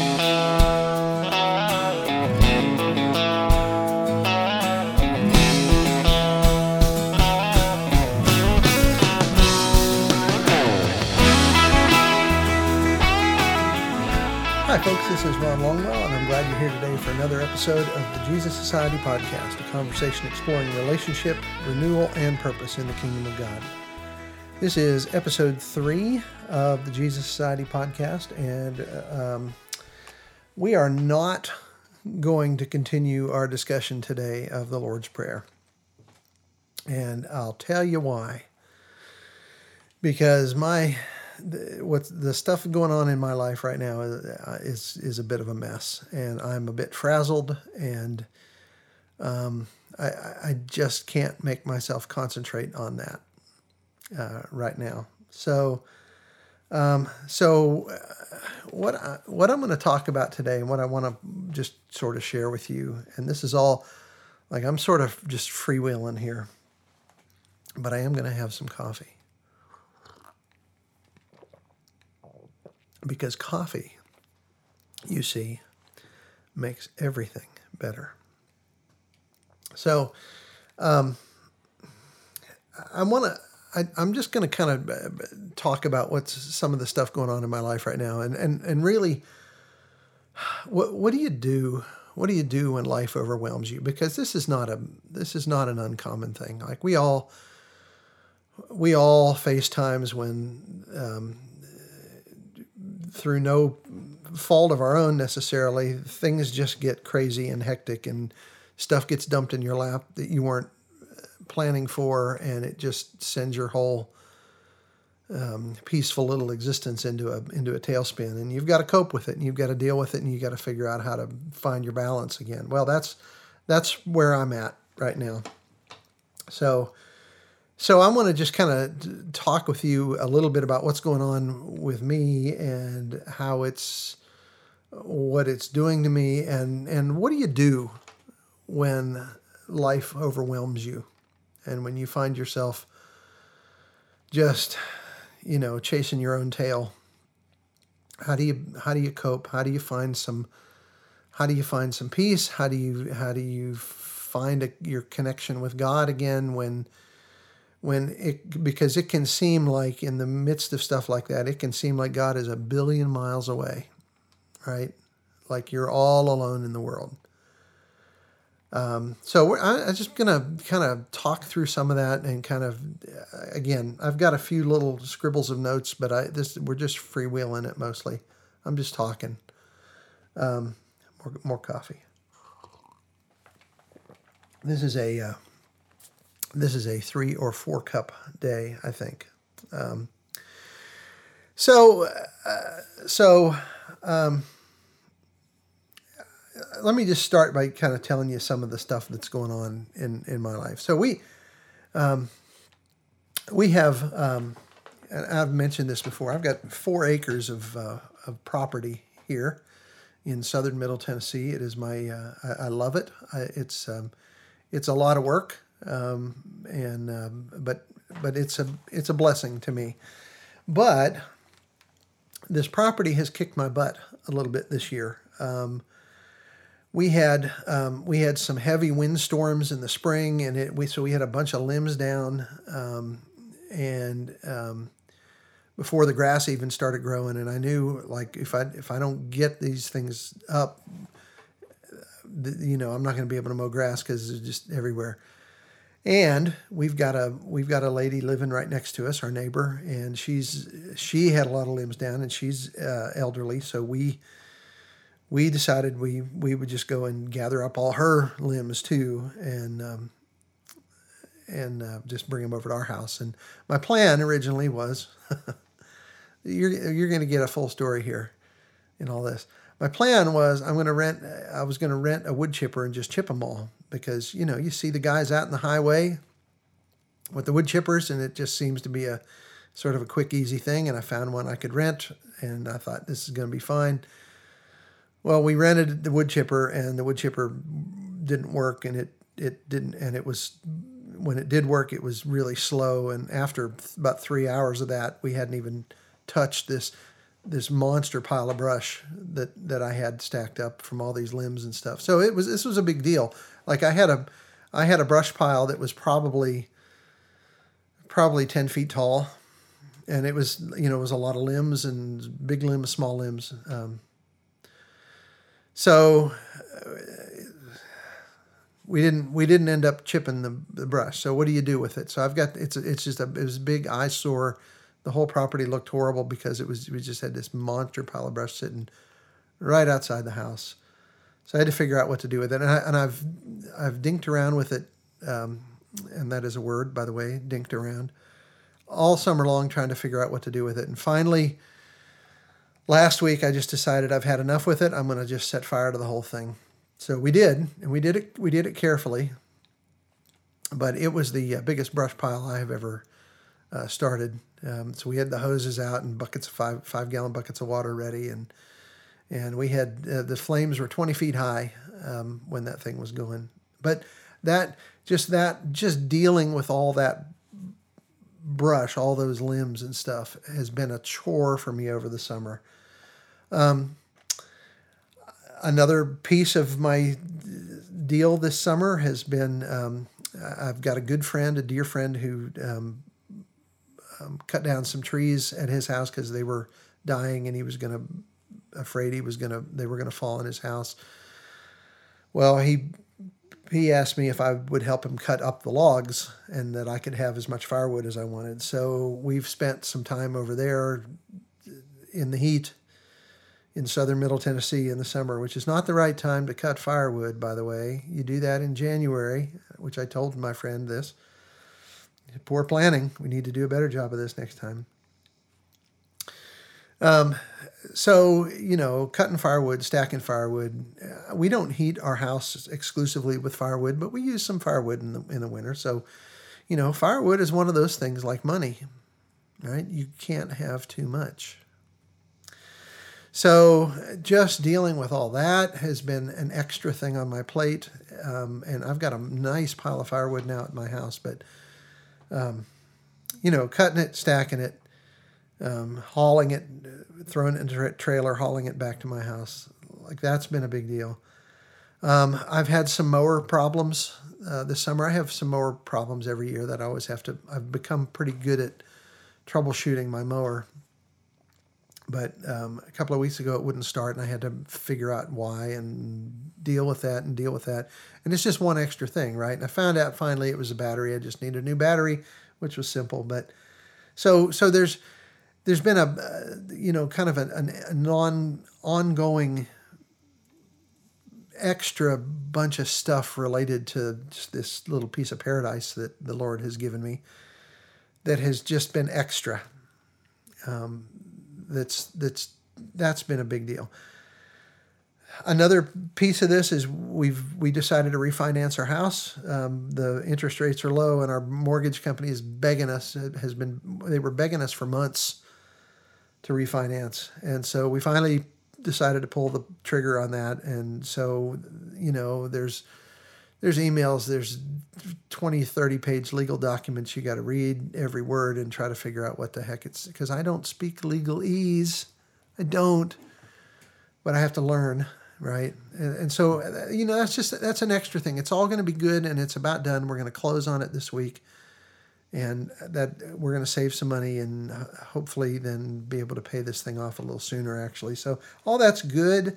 Hi, folks. This is Ron Longwell, and I'm glad you're here today for another episode of the Jesus Society podcast, a conversation exploring relationship, renewal, and purpose in the kingdom of God. This is episode three of the Jesus Society podcast, and uh, um, we are not going to continue our discussion today of the Lord's Prayer. And I'll tell you why. Because my what's the stuff going on in my life right now is, is is a bit of a mess, and I'm a bit frazzled, and um, I, I just can't make myself concentrate on that uh, right now. So, um, so uh, what I, what I'm going to talk about today, and what I want to just sort of share with you, and this is all like I'm sort of just freewheeling here, but I am going to have some coffee. because coffee, you see, makes everything better. So, um, I want to. I'm just going to kind of uh, talk about what's some of the stuff going on in my life right now, and and and really, what what do you do? What do you do when life overwhelms you? Because this is not a this is not an uncommon thing. Like we all we all face times when um, through no fault of our own necessarily, things just get crazy and hectic and stuff gets dumped in your lap that you weren't planning for, and it just sends your whole um, peaceful little existence into a into a tailspin. And you've got to cope with it, and you've got to deal with it, and you've got to figure out how to find your balance again. Well, that's that's where I'm at right now. So so I want to just kind of talk with you a little bit about what's going on with me and how it's what it's doing to me and and what do you do when life overwhelms you and when you find yourself just you know chasing your own tail how do you how do you cope? How do you find some how do you find some peace? How do you how do you find a, your connection with God again when when it because it can seem like in the midst of stuff like that it can seem like god is a billion miles away right? Like you're all alone in the world um, so I, am just gonna kind of talk through some of that and kind of uh, again I've got a few little scribbles of notes but I this we're just freewheeling it mostly. I'm just talking. Um, more more coffee. This is a uh, this is a three or four cup day, I think. Um, so, uh, so um, let me just start by kind of telling you some of the stuff that's going on in in my life. So we um, we have, um, and I've mentioned this before. I've got four acres of uh, of property here in southern Middle Tennessee. It is my uh, I, I, love it. I, it's um, it's a lot of work um, and um, but but it's a it's a blessing to me. But this property has kicked my butt a little bit this year. Um, we had um, we had some heavy windstorms in the spring, and it we so we had a bunch of limbs down, um, and um, before the grass even started growing, and I knew like if I if I don't get these things up, you know I'm not going to be able to mow grass because it's just everywhere. And we've got a we've got a lady living right next to us, our neighbor, and she's she had a lot of limbs down, and she's uh, elderly, so we we decided we we would just go and gather up all her limbs too, and um, and uh, just bring them over to our house. And my plan originally was, you're you're going to get a full story here, in all this. My plan was I'm going to rent. I was going to rent a wood chipper and just chip them all because you know you see the guys out in the highway with the wood chippers, and it just seems to be a sort of a quick, easy thing. And I found one I could rent, and I thought this is going to be fine. Well, we rented the wood chipper, and the wood chipper didn't work, and it it didn't, and it was when it did work, it was really slow. And after about three hours of that, we hadn't even touched this this monster pile of brush that that I had stacked up from all these limbs and stuff. So it was this was a big deal. Like I had a I had a brush pile that was probably probably ten feet tall, and it was you know it was a lot of limbs and big limbs, small limbs. Um, so uh, we didn't we didn't end up chipping the, the brush. So what do you do with it? So I've got it's it's just a it was a big eyesore the whole property looked horrible because it was we just had this monster pile of brush sitting right outside the house. So I had to figure out what to do with it, and, I, and I've I've dinked around with it, um, and that is a word, by the way, dinked around all summer long trying to figure out what to do with it, and finally. Last week, I just decided I've had enough with it. I'm going to just set fire to the whole thing. So we did, and we did it. We did it carefully, but it was the uh, biggest brush pile I have ever uh, started. Um, so we had the hoses out and buckets of five five gallon buckets of water ready, and and we had uh, the flames were 20 feet high um, when that thing was going. But that just that just dealing with all that brush, all those limbs and stuff, has been a chore for me over the summer. Um, another piece of my deal this summer has been um, I've got a good friend, a dear friend who um, um, cut down some trees at his house because they were dying and he was going to afraid he was going to they were going to fall in his house. Well he he asked me if I would help him cut up the logs and that I could have as much firewood as I wanted. So we've spent some time over there in the heat in southern middle Tennessee in the summer which is not the right time to cut firewood by the way you do that in January which I told my friend this poor planning. We need to do a better job of this next time. Um, so you know, cutting firewood, stacking firewood. Uh, we don't heat our house exclusively with firewood, but we use some firewood in the in the winter. So, you know, firewood is one of those things like money, right? You can't have too much. So, just dealing with all that has been an extra thing on my plate, um, and I've got a nice pile of firewood now at my house, but um, you know, cutting it, stacking it, um, hauling it, throwing it into a trailer, hauling it back to my house. Like that's been a big deal. Um, I've had some mower problems uh, this summer. I have some mower problems every year that I always have to. I've become pretty good at troubleshooting my mower. But um, a couple of weeks ago, it wouldn't start, and I had to figure out why and deal with that and deal with that. And it's just one extra thing, right? And I found out finally it was a battery. I just needed a new battery, which was simple. But so so there's there's been a uh, you know kind of a, a non ongoing extra bunch of stuff related to this little piece of paradise that the Lord has given me that has just been extra. Um, that's that's that's been a big deal. Another piece of this is we've we decided to refinance our house. Um, the interest rates are low, and our mortgage company is begging us. Has been they were begging us for months to refinance, and so we finally decided to pull the trigger on that. And so, you know, there's there's emails, there's 20, 30 page legal documents you got to read every word and try to figure out what the heck it's because I don't speak legalese. I don't, but I have to learn, right? And, and so, uh, you know, that's just that's an extra thing. It's all going to be good and it's about done. We're going to close on it this week. And that we're going to save some money and uh, hopefully then be able to pay this thing off a little sooner, actually. So, all that's good,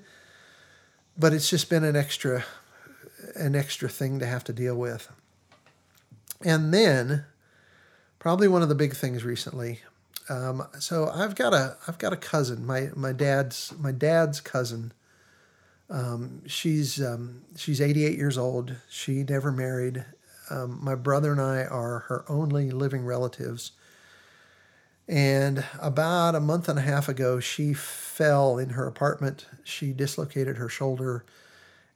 but it's just been an extra an extra thing to have to deal with. And then, probably one of the big things recently. Um, so I've got a I've got a cousin, my my dad's my dad's cousin. Um, she's um, she's 88 years old. She never married. Um, my brother and I are her only living relatives. And about a month and a half ago, she fell in her apartment. She dislocated her shoulder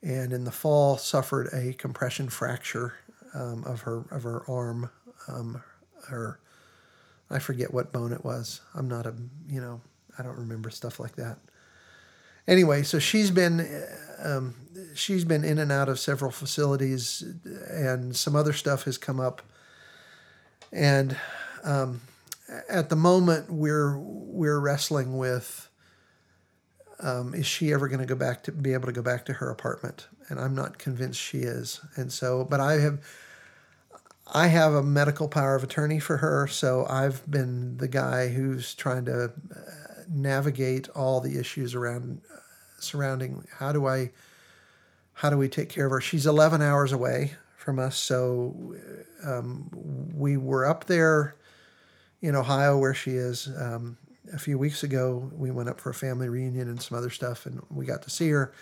and in the fall suffered a compression fracture um, of her of her arm. Um, her, I forget what bone it was. I'm not a you know I don't remember stuff like that. Anyway, so she's been um, she's been in and out of several facilities, and some other stuff has come up. And um, at the moment, we're we're wrestling with um, is she ever going to go back to be able to go back to her apartment? And I'm not convinced she is. And so, but I have. I have a medical power of attorney for her, so I've been the guy who's trying to uh, navigate all the issues around uh, surrounding how do I how do we take care of her? She's 11 hours away from us, so um, we were up there in Ohio where she is um, a few weeks ago. We went up for a family reunion and some other stuff, and we got to see her.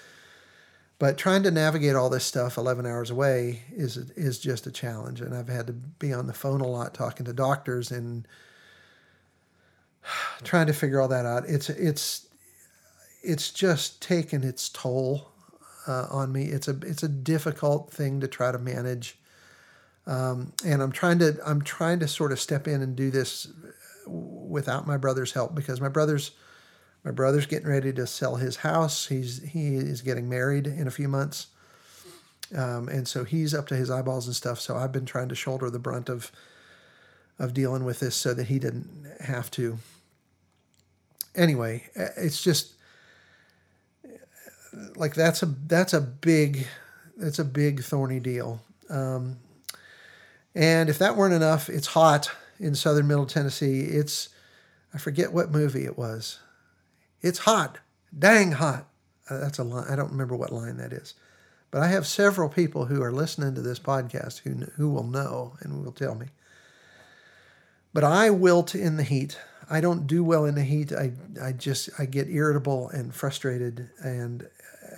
But trying to navigate all this stuff 11 hours away is is just a challenge, and I've had to be on the phone a lot talking to doctors and trying to figure all that out. It's it's it's just taken its toll uh, on me. It's a it's a difficult thing to try to manage, um, and I'm trying to I'm trying to sort of step in and do this without my brother's help because my brother's my brother's getting ready to sell his house. He's he is getting married in a few months, um, and so he's up to his eyeballs and stuff. So I've been trying to shoulder the brunt of of dealing with this so that he didn't have to. Anyway, it's just like that's a that's a big that's a big thorny deal. Um, and if that weren't enough, it's hot in southern Middle Tennessee. It's I forget what movie it was. It's hot, dang hot. Uh, that's a line. I don't remember what line that is, but I have several people who are listening to this podcast who who will know and will tell me. But I wilt in the heat. I don't do well in the heat. I I just I get irritable and frustrated, and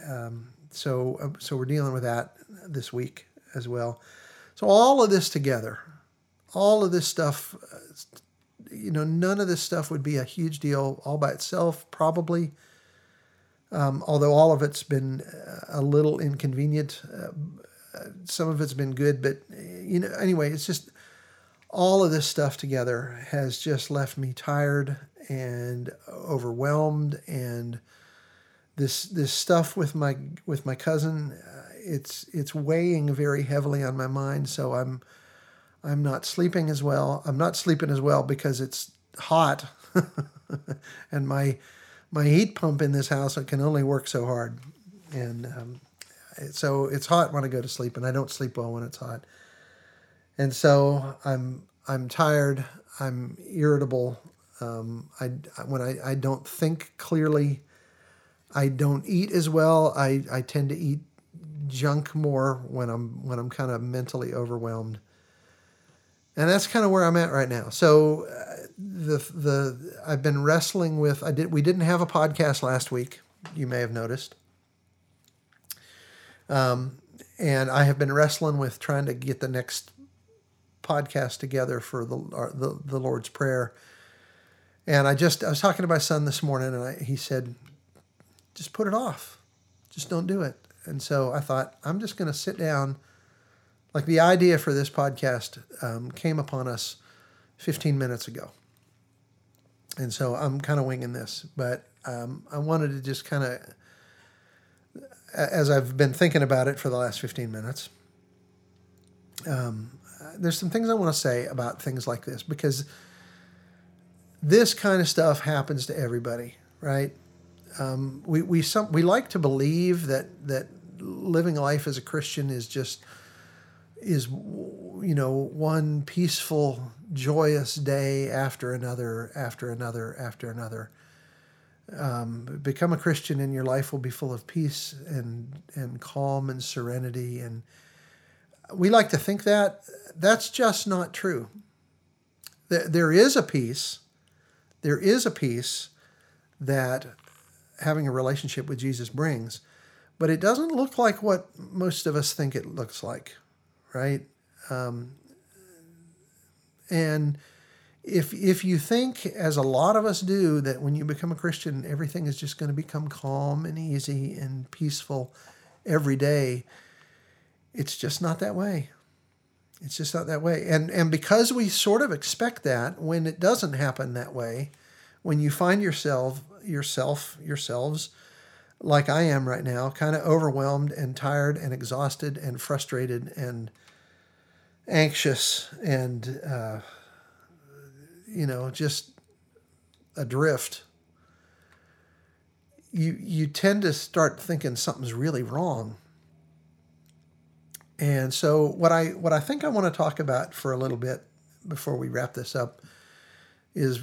um, so uh, so we're dealing with that this week as well. So all of this together, all of this stuff uh, you know, none of this stuff would be a huge deal all by itself, probably. Um, although all of it's been uh, a little inconvenient, uh, some of it's been good, but you know, anyway, it's just all of this stuff together has just left me tired and overwhelmed, and this this stuff with my with my cousin, uh, it's it's weighing very heavily on my mind. So I'm I'm not sleeping as well. I'm not sleeping as well because it's hot, and my my heat pump in this house can only work so hard, and um, so it's hot when I go to sleep, and I don't sleep well when it's hot, and so I'm I'm tired. I'm irritable. Um, I when I, I don't think clearly. I don't eat as well. I, I tend to eat junk more when I'm when I'm kind of mentally overwhelmed and that's kind of where I'm at right now. So uh, the the I've been wrestling with I did we didn't have a podcast last week. You may have noticed. Um, and I have been wrestling with trying to get the next podcast together for the the, the Lord's Prayer. And I just I was talking to my son this morning, and I, he said, "Just put it off, just don't do it." And so I thought I'm just going to sit down like the idea for this podcast um, came upon us 15 minutes ago. And so I'm kind of winging this, but um, I wanted to just kind of, as I've been thinking about it for the last 15 minutes, um, there's some things I want to say about things like this because this kind of stuff happens to everybody, right? Um, we we some we like to believe that that living life as a Christian is just is you know one peaceful joyous day after another after another after another. Um, become a christian and your life will be full of peace and and calm and serenity. And we like to think that that's just not true. There is a peace there is a peace that having a relationship with jesus brings but it doesn't look like what most of us think it looks like right? Um, and if if you think, as a lot of us do, that when you become a Christian, everything is just going to become calm and easy and peaceful every day, it's just not that way. It's just not that way. And and because we sort of expect that, when it doesn't happen that way, when you find yourself yourself yourselves like I am right now, kind of overwhelmed and tired and exhausted and frustrated and anxious and, uh, you know, just adrift. you you tend to start thinking something's really wrong. And so what I what I think I want to talk about for a little bit before we wrap this up is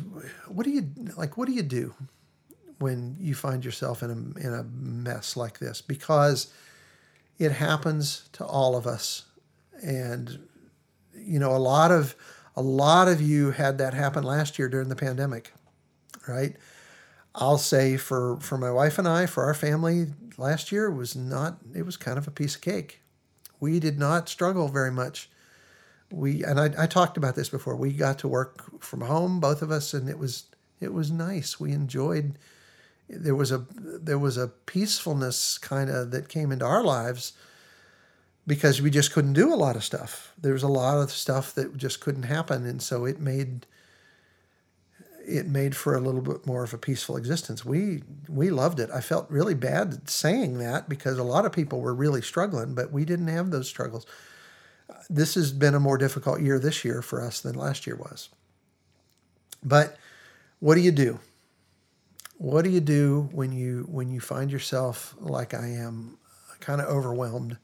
what do you like what do you do when you find yourself in a in a mess like this because it happens to all of us and you know a lot of a lot of you had that happen last year during the pandemic right I'll say for for my wife and I, for our family, last year was not. It was kind of a piece of cake. We did not struggle very much. We and I, I talked about this before. We got to work from home, both of us, and it was it was nice. We enjoyed. There was a there was a peacefulness kind of that came into our lives because we just couldn't do a lot of stuff. There was a lot of stuff that just couldn't happen, and so it made it made for a little bit more of a peaceful existence. We we loved it. I felt really bad saying that because a lot of people were really struggling, but we didn't have those struggles. This has been a more difficult year this year for us than last year was. But what do you do? What do you do when you when you find yourself like I am, kind of overwhelmed?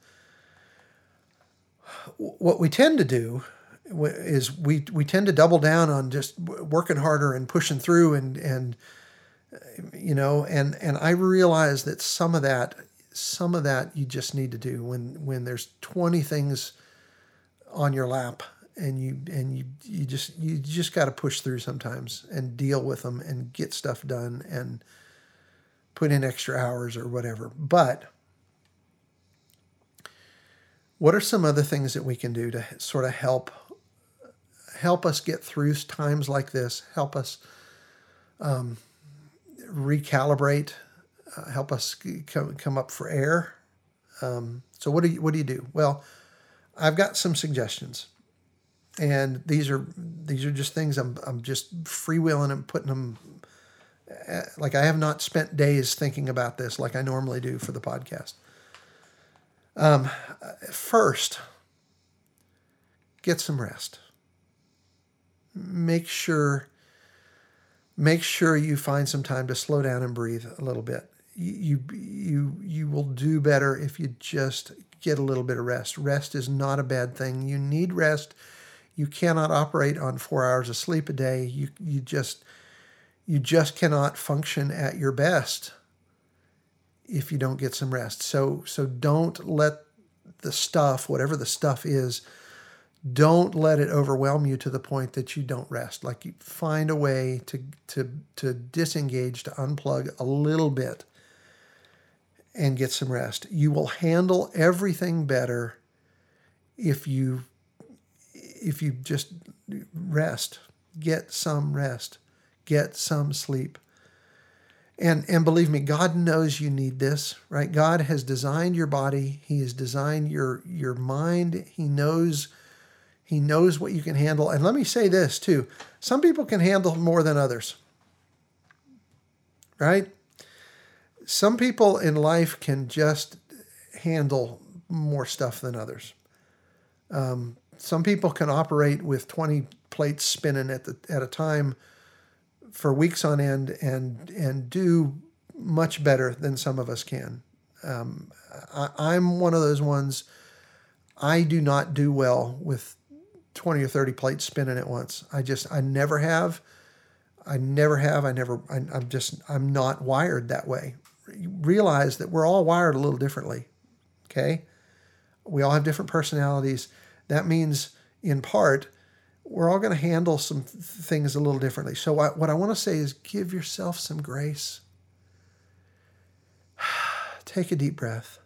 What we tend to do is we we tend to double down on just working harder and pushing through and and uh, you know and and I realize that some of that some of that you just need to do when when there's 20 things on your lap and you and you you just you just got to push through sometimes and deal with them and get stuff done and put in extra hours or whatever. But what are some other things that we can do to sort of help help us get through times like this, help us um, recalibrate, uh, help us come, come up for air. Um, so what do you what do you do? Well, I've got some suggestions, and these are these are just things I'm I'm just freewheeling and putting them. Uh, like I have not spent days thinking about this like I normally do for the podcast. Um, first, get some rest make sure make sure you find some time to slow down and breathe a little bit. You you you will do better if you just get a little bit of rest. Rest is not a bad thing. You need rest. You cannot operate on 4 hours of sleep a day. You you just you just cannot function at your best if you don't get some rest. So so don't let the stuff, whatever the stuff is, don't let it overwhelm you to the point that you don't rest. Like you find a way to to to disengage to unplug a little bit and get some rest. You will handle everything better if you if you just rest. Get some rest. Get some sleep and and believe me god knows you need this right god has designed your body he has designed your your mind he knows he knows what you can handle. And let me say this too some people can handle more than others, right? Some people in life can just handle more stuff than others. Um, some people can operate with 20 plates spinning at, the, at a time for weeks on end and, and do much better than some of us can. Um, I, I'm one of those ones. I do not do well with 20 or 30 plates spinning at once. I just, I never have. I never have. I never, I, am just, I'm not wired that way. realize that we're all wired a little differently. Okay. We all have different personalities. That means, in part, we're all going to handle some th- things a little differently. So, I, what I want to say is give yourself some grace. Take a deep breath.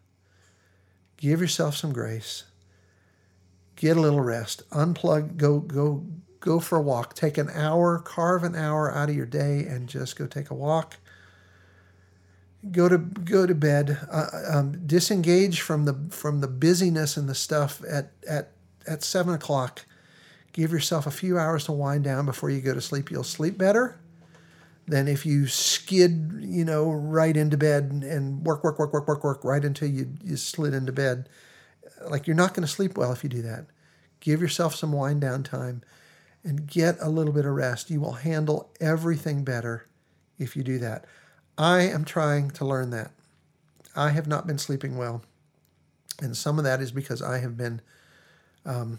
Give yourself some grace get a little rest, unplug, go go go for a walk, take an hour, carve an hour out of your day, and just go take a walk. Go to go to bed. Uh, um, disengage from the from the busyness and the stuff at at at seven o'clock. Give yourself a few hours to wind down before you go to sleep. You'll sleep better than if you skid, you know, right into bed and work, work, work, work, work, work right until you, you slid into bed like you're not going to sleep well if you do that. Give yourself some wind down time and get a little bit of rest. You will handle everything better if you do that. I am trying to learn that. I have not been sleeping well. And some of that is because I have been, um,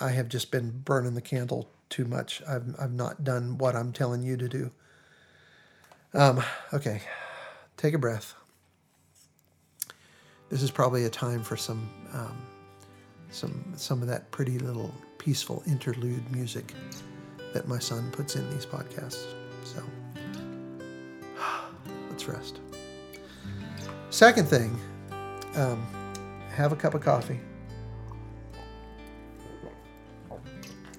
I have just been burning the candle too much. I've, I've not done what I'm telling you to do. Um, okay, take a breath. This is probably a time for some, um, some, some of that pretty little peaceful interlude music that my son puts in these podcasts. So let's rest. Second thing, um, have a cup of coffee.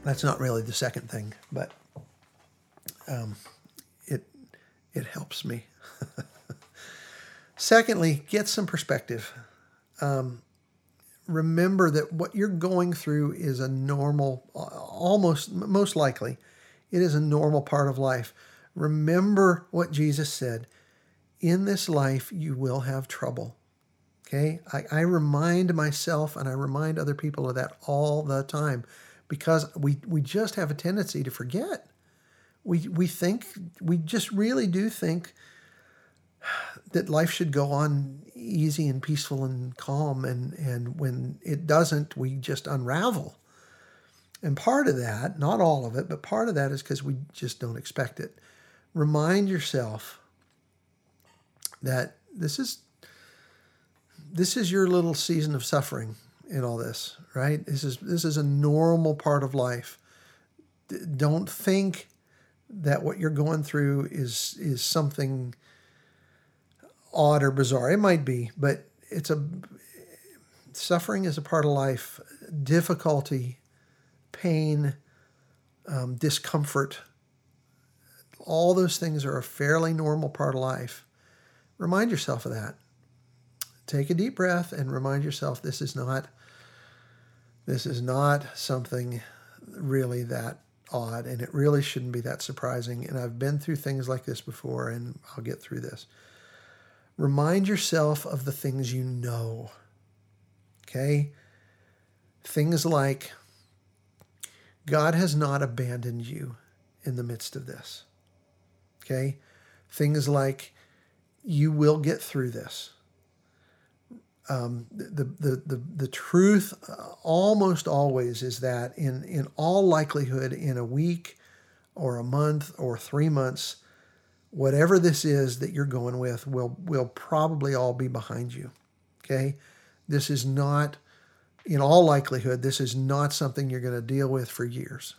That's not really the second thing, but um, it it helps me. Secondly, get some perspective. Um, remember that what you're going through is a normal, almost most likely, it is a normal part of life. Remember what Jesus said in this life, you will have trouble. Okay? I, I remind myself and I remind other people of that all the time because we, we just have a tendency to forget. We, we think, we just really do think that life should go on easy and peaceful and calm. And, and when it doesn't, we just unravel. And part of that, not all of it, but part of that is because we just don't expect it. Remind yourself that this is this is your little season of suffering in all this, right? This is this is a normal part of life. Don't think that what you're going through is is something odd or bizarre. It might be, but it's a suffering is a part of life. Difficulty, pain, um, discomfort, all those things are a fairly normal part of life. Remind yourself of that. Take a deep breath and remind yourself this is not this is not something really that odd and it really shouldn't be that surprising and I've been through things like this before and I'll get through this. Remind yourself of the things you know. Okay? Things like God has not abandoned you in the midst of this. Okay? Things like you will get through this. Um, the, the, the, the truth almost always is that in, in all likelihood, in a week or a month or three months, whatever this is that you're going with will, will probably all be behind you. Okay? This is not, in all likelihood, this is not something you're going to deal with for years.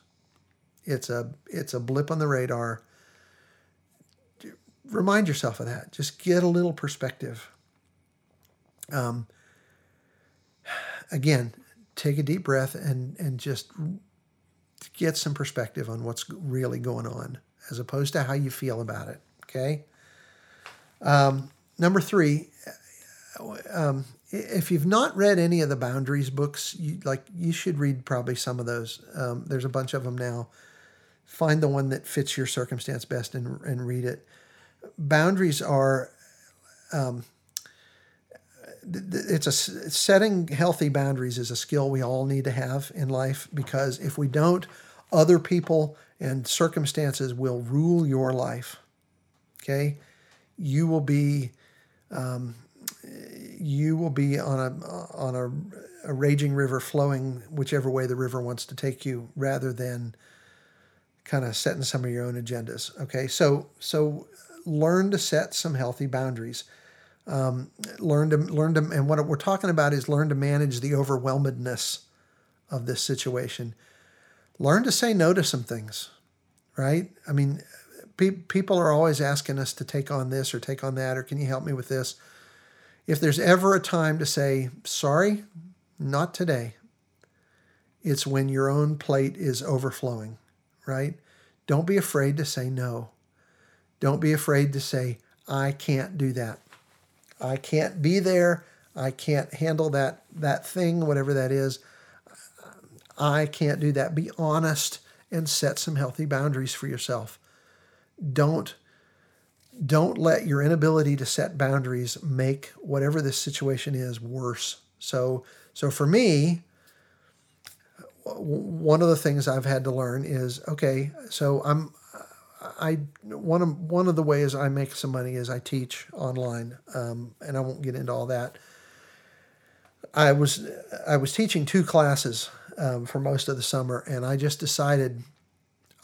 It's a, it's a blip on the radar remind yourself of that. Just get a little perspective. Um, again, take a deep breath and and just get some perspective on what's really going on, as opposed to how you feel about it. Okay. Um, number three, um, if you've not read any of the boundaries books, you, like you should read probably some of those. Um, there's a bunch of them now. Find the one that fits your circumstance best and, and read it boundaries are um, it's a setting healthy boundaries is a skill we all need to have in life because if we don't other people and circumstances will rule your life okay you will be um, you will be on a on a, a raging river flowing whichever way the river wants to take you rather than kind of setting some of your own agendas okay so so learn to set some healthy boundaries. Um, learn to learn to, and what we're talking about is learn to manage the overwhelmedness of this situation. Learn to say no to some things, right? I mean, pe- people are always asking us to take on this or take on that, or can you help me with this? If there's ever a time to say sorry, not today. It's when your own plate is overflowing, right? Don't be afraid to say no. Don't be afraid to say, I can't do that. I can't be there. I can't handle that that thing, whatever that is. I can't do that. Be honest and set some healthy boundaries for yourself. Don't don't let your inability to set boundaries make whatever this situation is worse. So so for me, one of the things I've had to learn is okay, so I'm I one of one of the ways I make some money is I teach online, um, and I won't get into all that. I was I was teaching two classes um, for most of the summer, and I just decided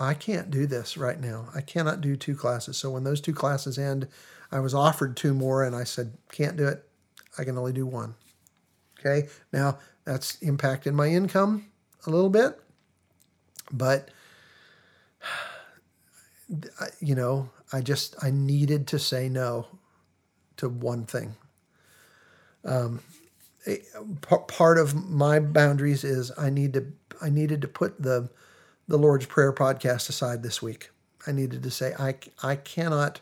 I can't do this right now. I cannot do two classes. So when those two classes end, I was offered two more, and I said can't do it. I can only do one. Okay, now that's impacted my income a little bit, but you know, I just I needed to say no to one thing. Um, part of my boundaries is I need to I needed to put the the Lord's Prayer podcast aside this week. I needed to say I I cannot.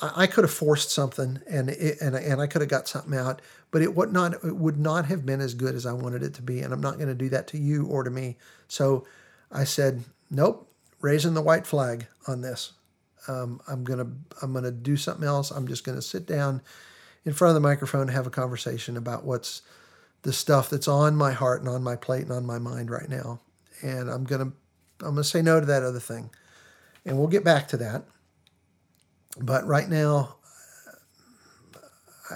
I, I could have forced something and it, and and I could have got something out, but it would not it would not have been as good as I wanted it to be, and I'm not going to do that to you or to me. So I said, nope, raising the white flag on this. Um, I'm gonna I'm gonna do something else. I'm just gonna sit down in front of the microphone and have a conversation about what's the stuff that's on my heart and on my plate and on my mind right now. And I'm gonna I'm gonna say no to that other thing, and we'll get back to that. But right now,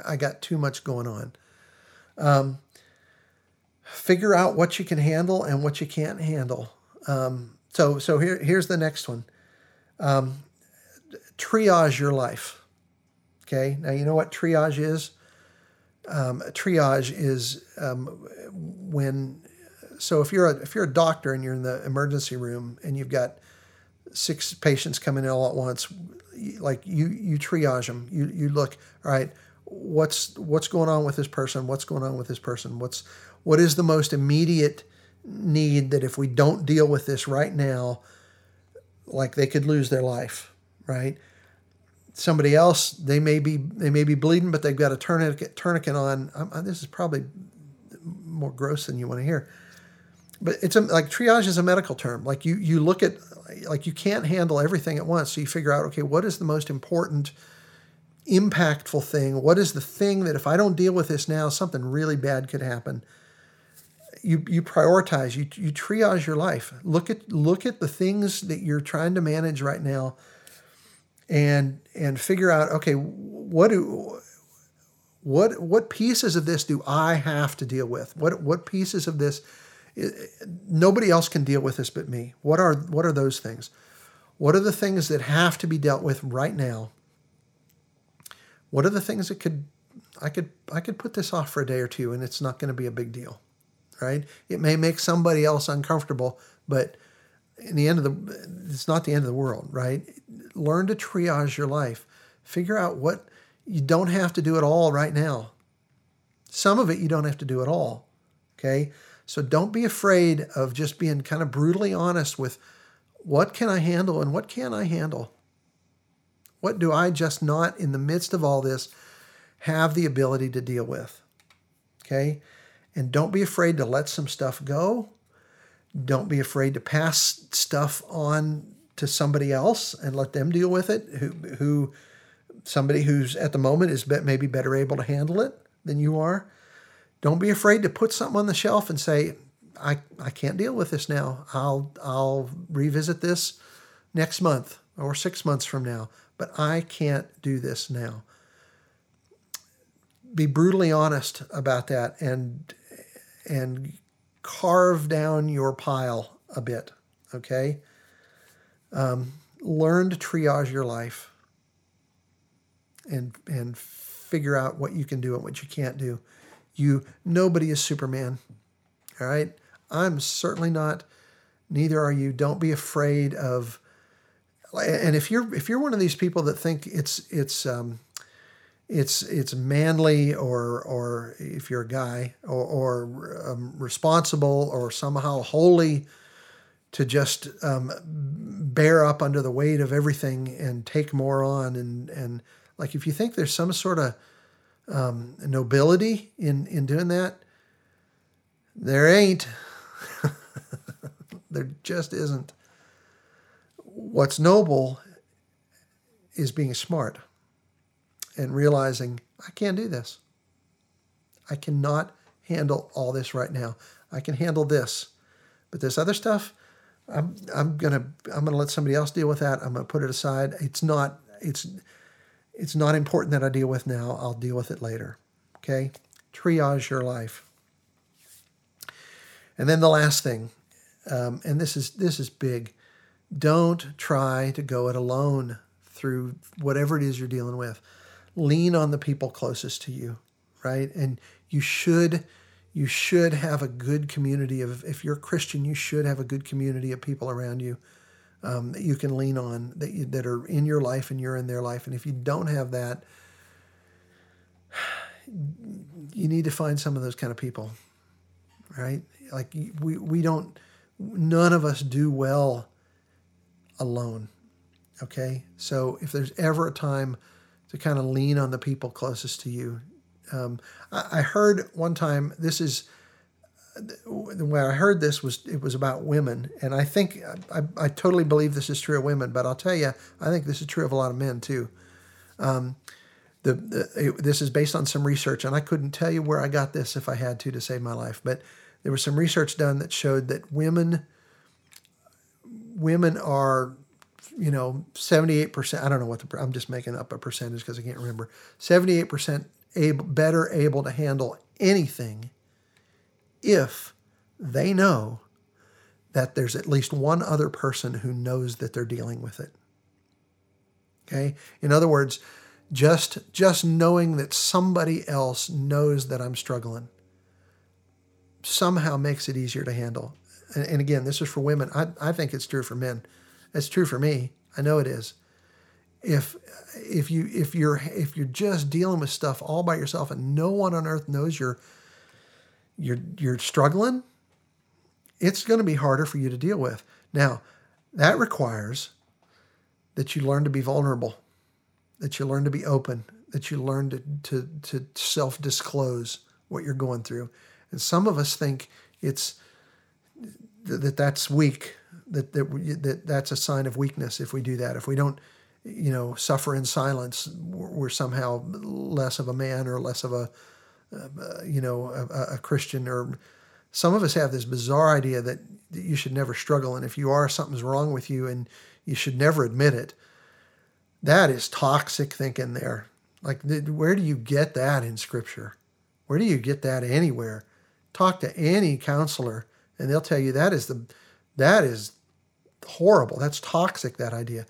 I got too much going on. Um, figure out what you can handle and what you can't handle. Um, so so here here's the next one. Um, triage your life. Okay, now you know what triage is. Um, triage is um, when so if you're a if you're a doctor and you're in the emergency room and you've got six patients coming in all at once, like you you triage them. You you look all right. What's what's going on with this person? What's going on with this person? What's what is the most immediate need that if we don't deal with this right now, like they could lose their life, right? Somebody else, they may be they may be bleeding, but they've got a tourniquet tourniquet on. Um, this is probably more gross than you want to hear, but it's a, like triage is a medical term. Like you you look at like you can't handle everything at once, so you figure out okay, what is the most important, impactful thing? What is the thing that if I don't deal with this now, something really bad could happen? You you prioritize you you triage your life. Look at look at the things that you're trying to manage right now and and figure out okay what do what what pieces of this do I have to deal with? What what pieces of this nobody else can deal with this but me. What are what are those things? What are the things that have to be dealt with right now? What are the things that could I could I could put this off for a day or two and it's not going to be a big deal right? It may make somebody else uncomfortable, but in the end of the it's not the end of the world, right? Learn to triage your life. Figure out what you don't have to do it all right now. Some of it you don't have to do at all. Okay? So don't be afraid of just being kind of brutally honest with what can I handle and what can I handle? What do I just not in the midst of all this have the ability to deal with? Okay? And don't be afraid to let some stuff go. Don't be afraid to pass stuff on to somebody else and let them deal with it. Who, who somebody who's at the moment is maybe better able to handle it than you are. Don't be afraid to put something on the shelf and say, I, I can't deal with this now. I'll I'll revisit this next month or six months from now, but I can't do this now. Be brutally honest about that and and carve down your pile a bit, okay? Um, learn to triage your life and and figure out what you can do and what you can't do. You nobody is Superman. All right? I'm certainly not. Neither are you. Don't be afraid of and if you're if you're one of these people that think it's it's um, it's it's manly or or if you're a guy or, or um, responsible or somehow holy to just um, bear up under the weight of everything and take more on. And and like if you think there's some sort of um, nobility in in doing that there ain't. There just isn't. What's noble is being smart and realizing I can't do this. I cannot handle all this right now. I can handle this, but this other stuff, I'm I'm gonna I'm gonna let somebody else deal with that. I'm gonna put it aside. It's not it's it's not important that I deal with now. I'll deal with it later. Okay, triage your life. And then the last thing, um, and this is this is big. Don't try to go it alone through whatever it is you're dealing with. Lean on the people closest to you, right? And you should you should have a good community of if you're a christian you should have a good community of people around you um, that you can lean on that you, that are in your life and you're in their life. And if you don't have that you need to find some of those kind of people right? Like we, we don't none of us do well alone okay? So if there's ever a time to kind of lean on the people closest to you um, I, I, heard one time this is where I heard this was it was about women, and I think I, I, totally believe this is true of women, but I'll tell you, I think this is true of a lot of men too. Um, the, the it, this is based on some research, and I couldn't tell you where I got this if I had to to save my life, but there was some research done that showed that women women are you know 78% i don't know what the i'm just making up a percentage because i can't remember 78% able, better able to handle anything if they know that there's at least one other person who knows that they're dealing with it. Okay? In other words, just just knowing that somebody else knows that I'm struggling somehow makes it easier to handle. And, and again, this is for women. I, I think it's true for men. It's true for me. I know it is if if you if you're if you're just dealing with stuff all by yourself and no one on earth knows you're you're you're struggling, it's going to be harder for you to deal with. Now, that requires that you learn to be vulnerable, that you learn to be open, that you learn to to, to self disclose what you're going through. And some of us think it's that that's weak, that that, that that's a sign of weakness if we do that. If we don't you know, suffer in silence, we're somehow less of a man or less of a, uh, you know, a, a, Christian. Or some of us have this bizarre idea that you should never struggle, and if you are, something's wrong with you, and you should never admit it. That is toxic thinking. There, like, where do you get that in Scripture? Where do you get that anywhere? Talk to any counselor, and they'll tell you that is the, that is horrible. That's toxic. That idea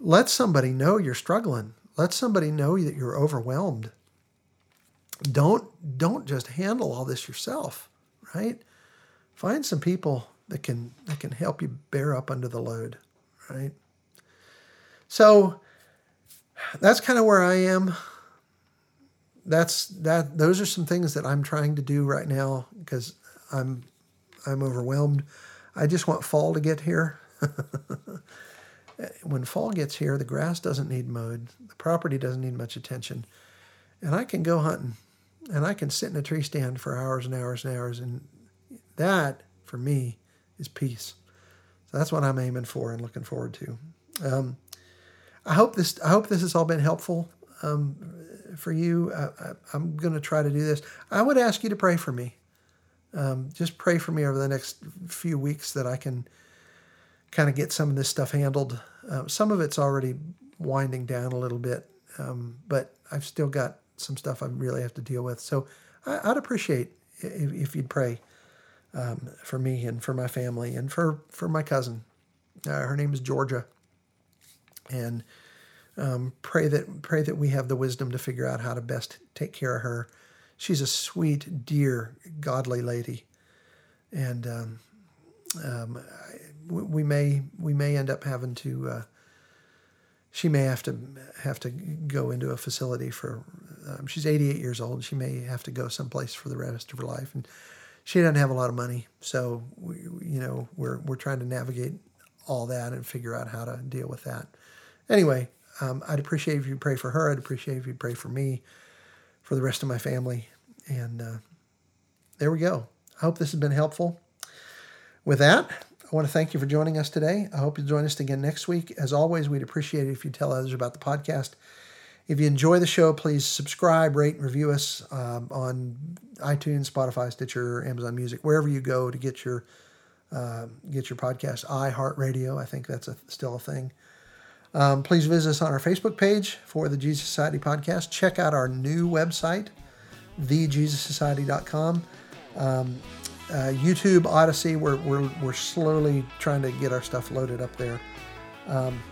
let somebody know you're struggling. Let somebody know that you're overwhelmed. Don't don't just handle all this yourself, right? Find some people that can that can help you bear up under the load, right? So that's kind of where I am. That's that those are some things that I'm trying to do right now because I'm I'm overwhelmed. I just want fall to get here. when fall gets here, the grass doesn't need mowed, the property doesn't need much attention, and I can go hunting, and I can sit in a tree stand for hours and hours and hours, and that for me is peace. So that's what I'm aiming for and looking forward to. Um, I hope this. I hope this has all been helpful um, for you. I, am going to try to do this. I would ask you to pray for me. Um, just pray for me over the next few weeks that I can kind of get some of this stuff handled. Uh, some of it's already winding down a little bit, um, but I've still got some stuff I really have to deal with. So I, would appreciate if, if, you'd pray um, for me and for my family and for, for my cousin. Uh, her name is Georgia. And um, pray that pray that we have the wisdom to figure out how to best take care of her. She's a sweet, dear, godly lady, and um, um, we may we may end up having to. Uh, she may have to have to go into a facility for. Um, she's 88 years old. She may have to go someplace for the rest of her life, and she doesn't have a lot of money. So we, you know, we're we're trying to navigate all that and figure out how to deal with that. Anyway, um, I'd appreciate if you pray for her. I'd appreciate if you pray for me, for the rest of my family, and uh, there we go. I hope this has been helpful. With that, I want to thank you for joining us today. I hope you'll join us again next week. As always, we'd appreciate it if you tell others about the podcast. If you enjoy the show, please subscribe, rate, and review us um, on iTunes, Spotify, Stitcher, Amazon Music, wherever you go to get your uh, get your podcast. iHeartRadio, I think that's a, still a thing. Um, please visit us on our Facebook page for the Jesus Society podcast. Check out our new website, thejesussociety.com. Um, uh, YouTube, Odysee, we're, we're, we're slowly trying to get our stuff loaded up there. Um,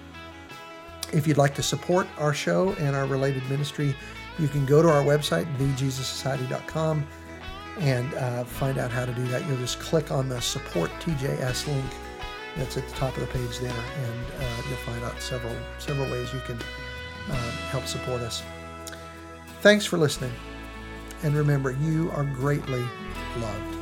if you'd like to support our show and our related ministry, you can go to our website, thejesussociety.com, and uh, find out how to do that. You'll just click on the support TJS link that's at the top of the page there, and uh, you'll find out several several ways you can uh, help support us. Thanks for listening, and remember, you are greatly loved.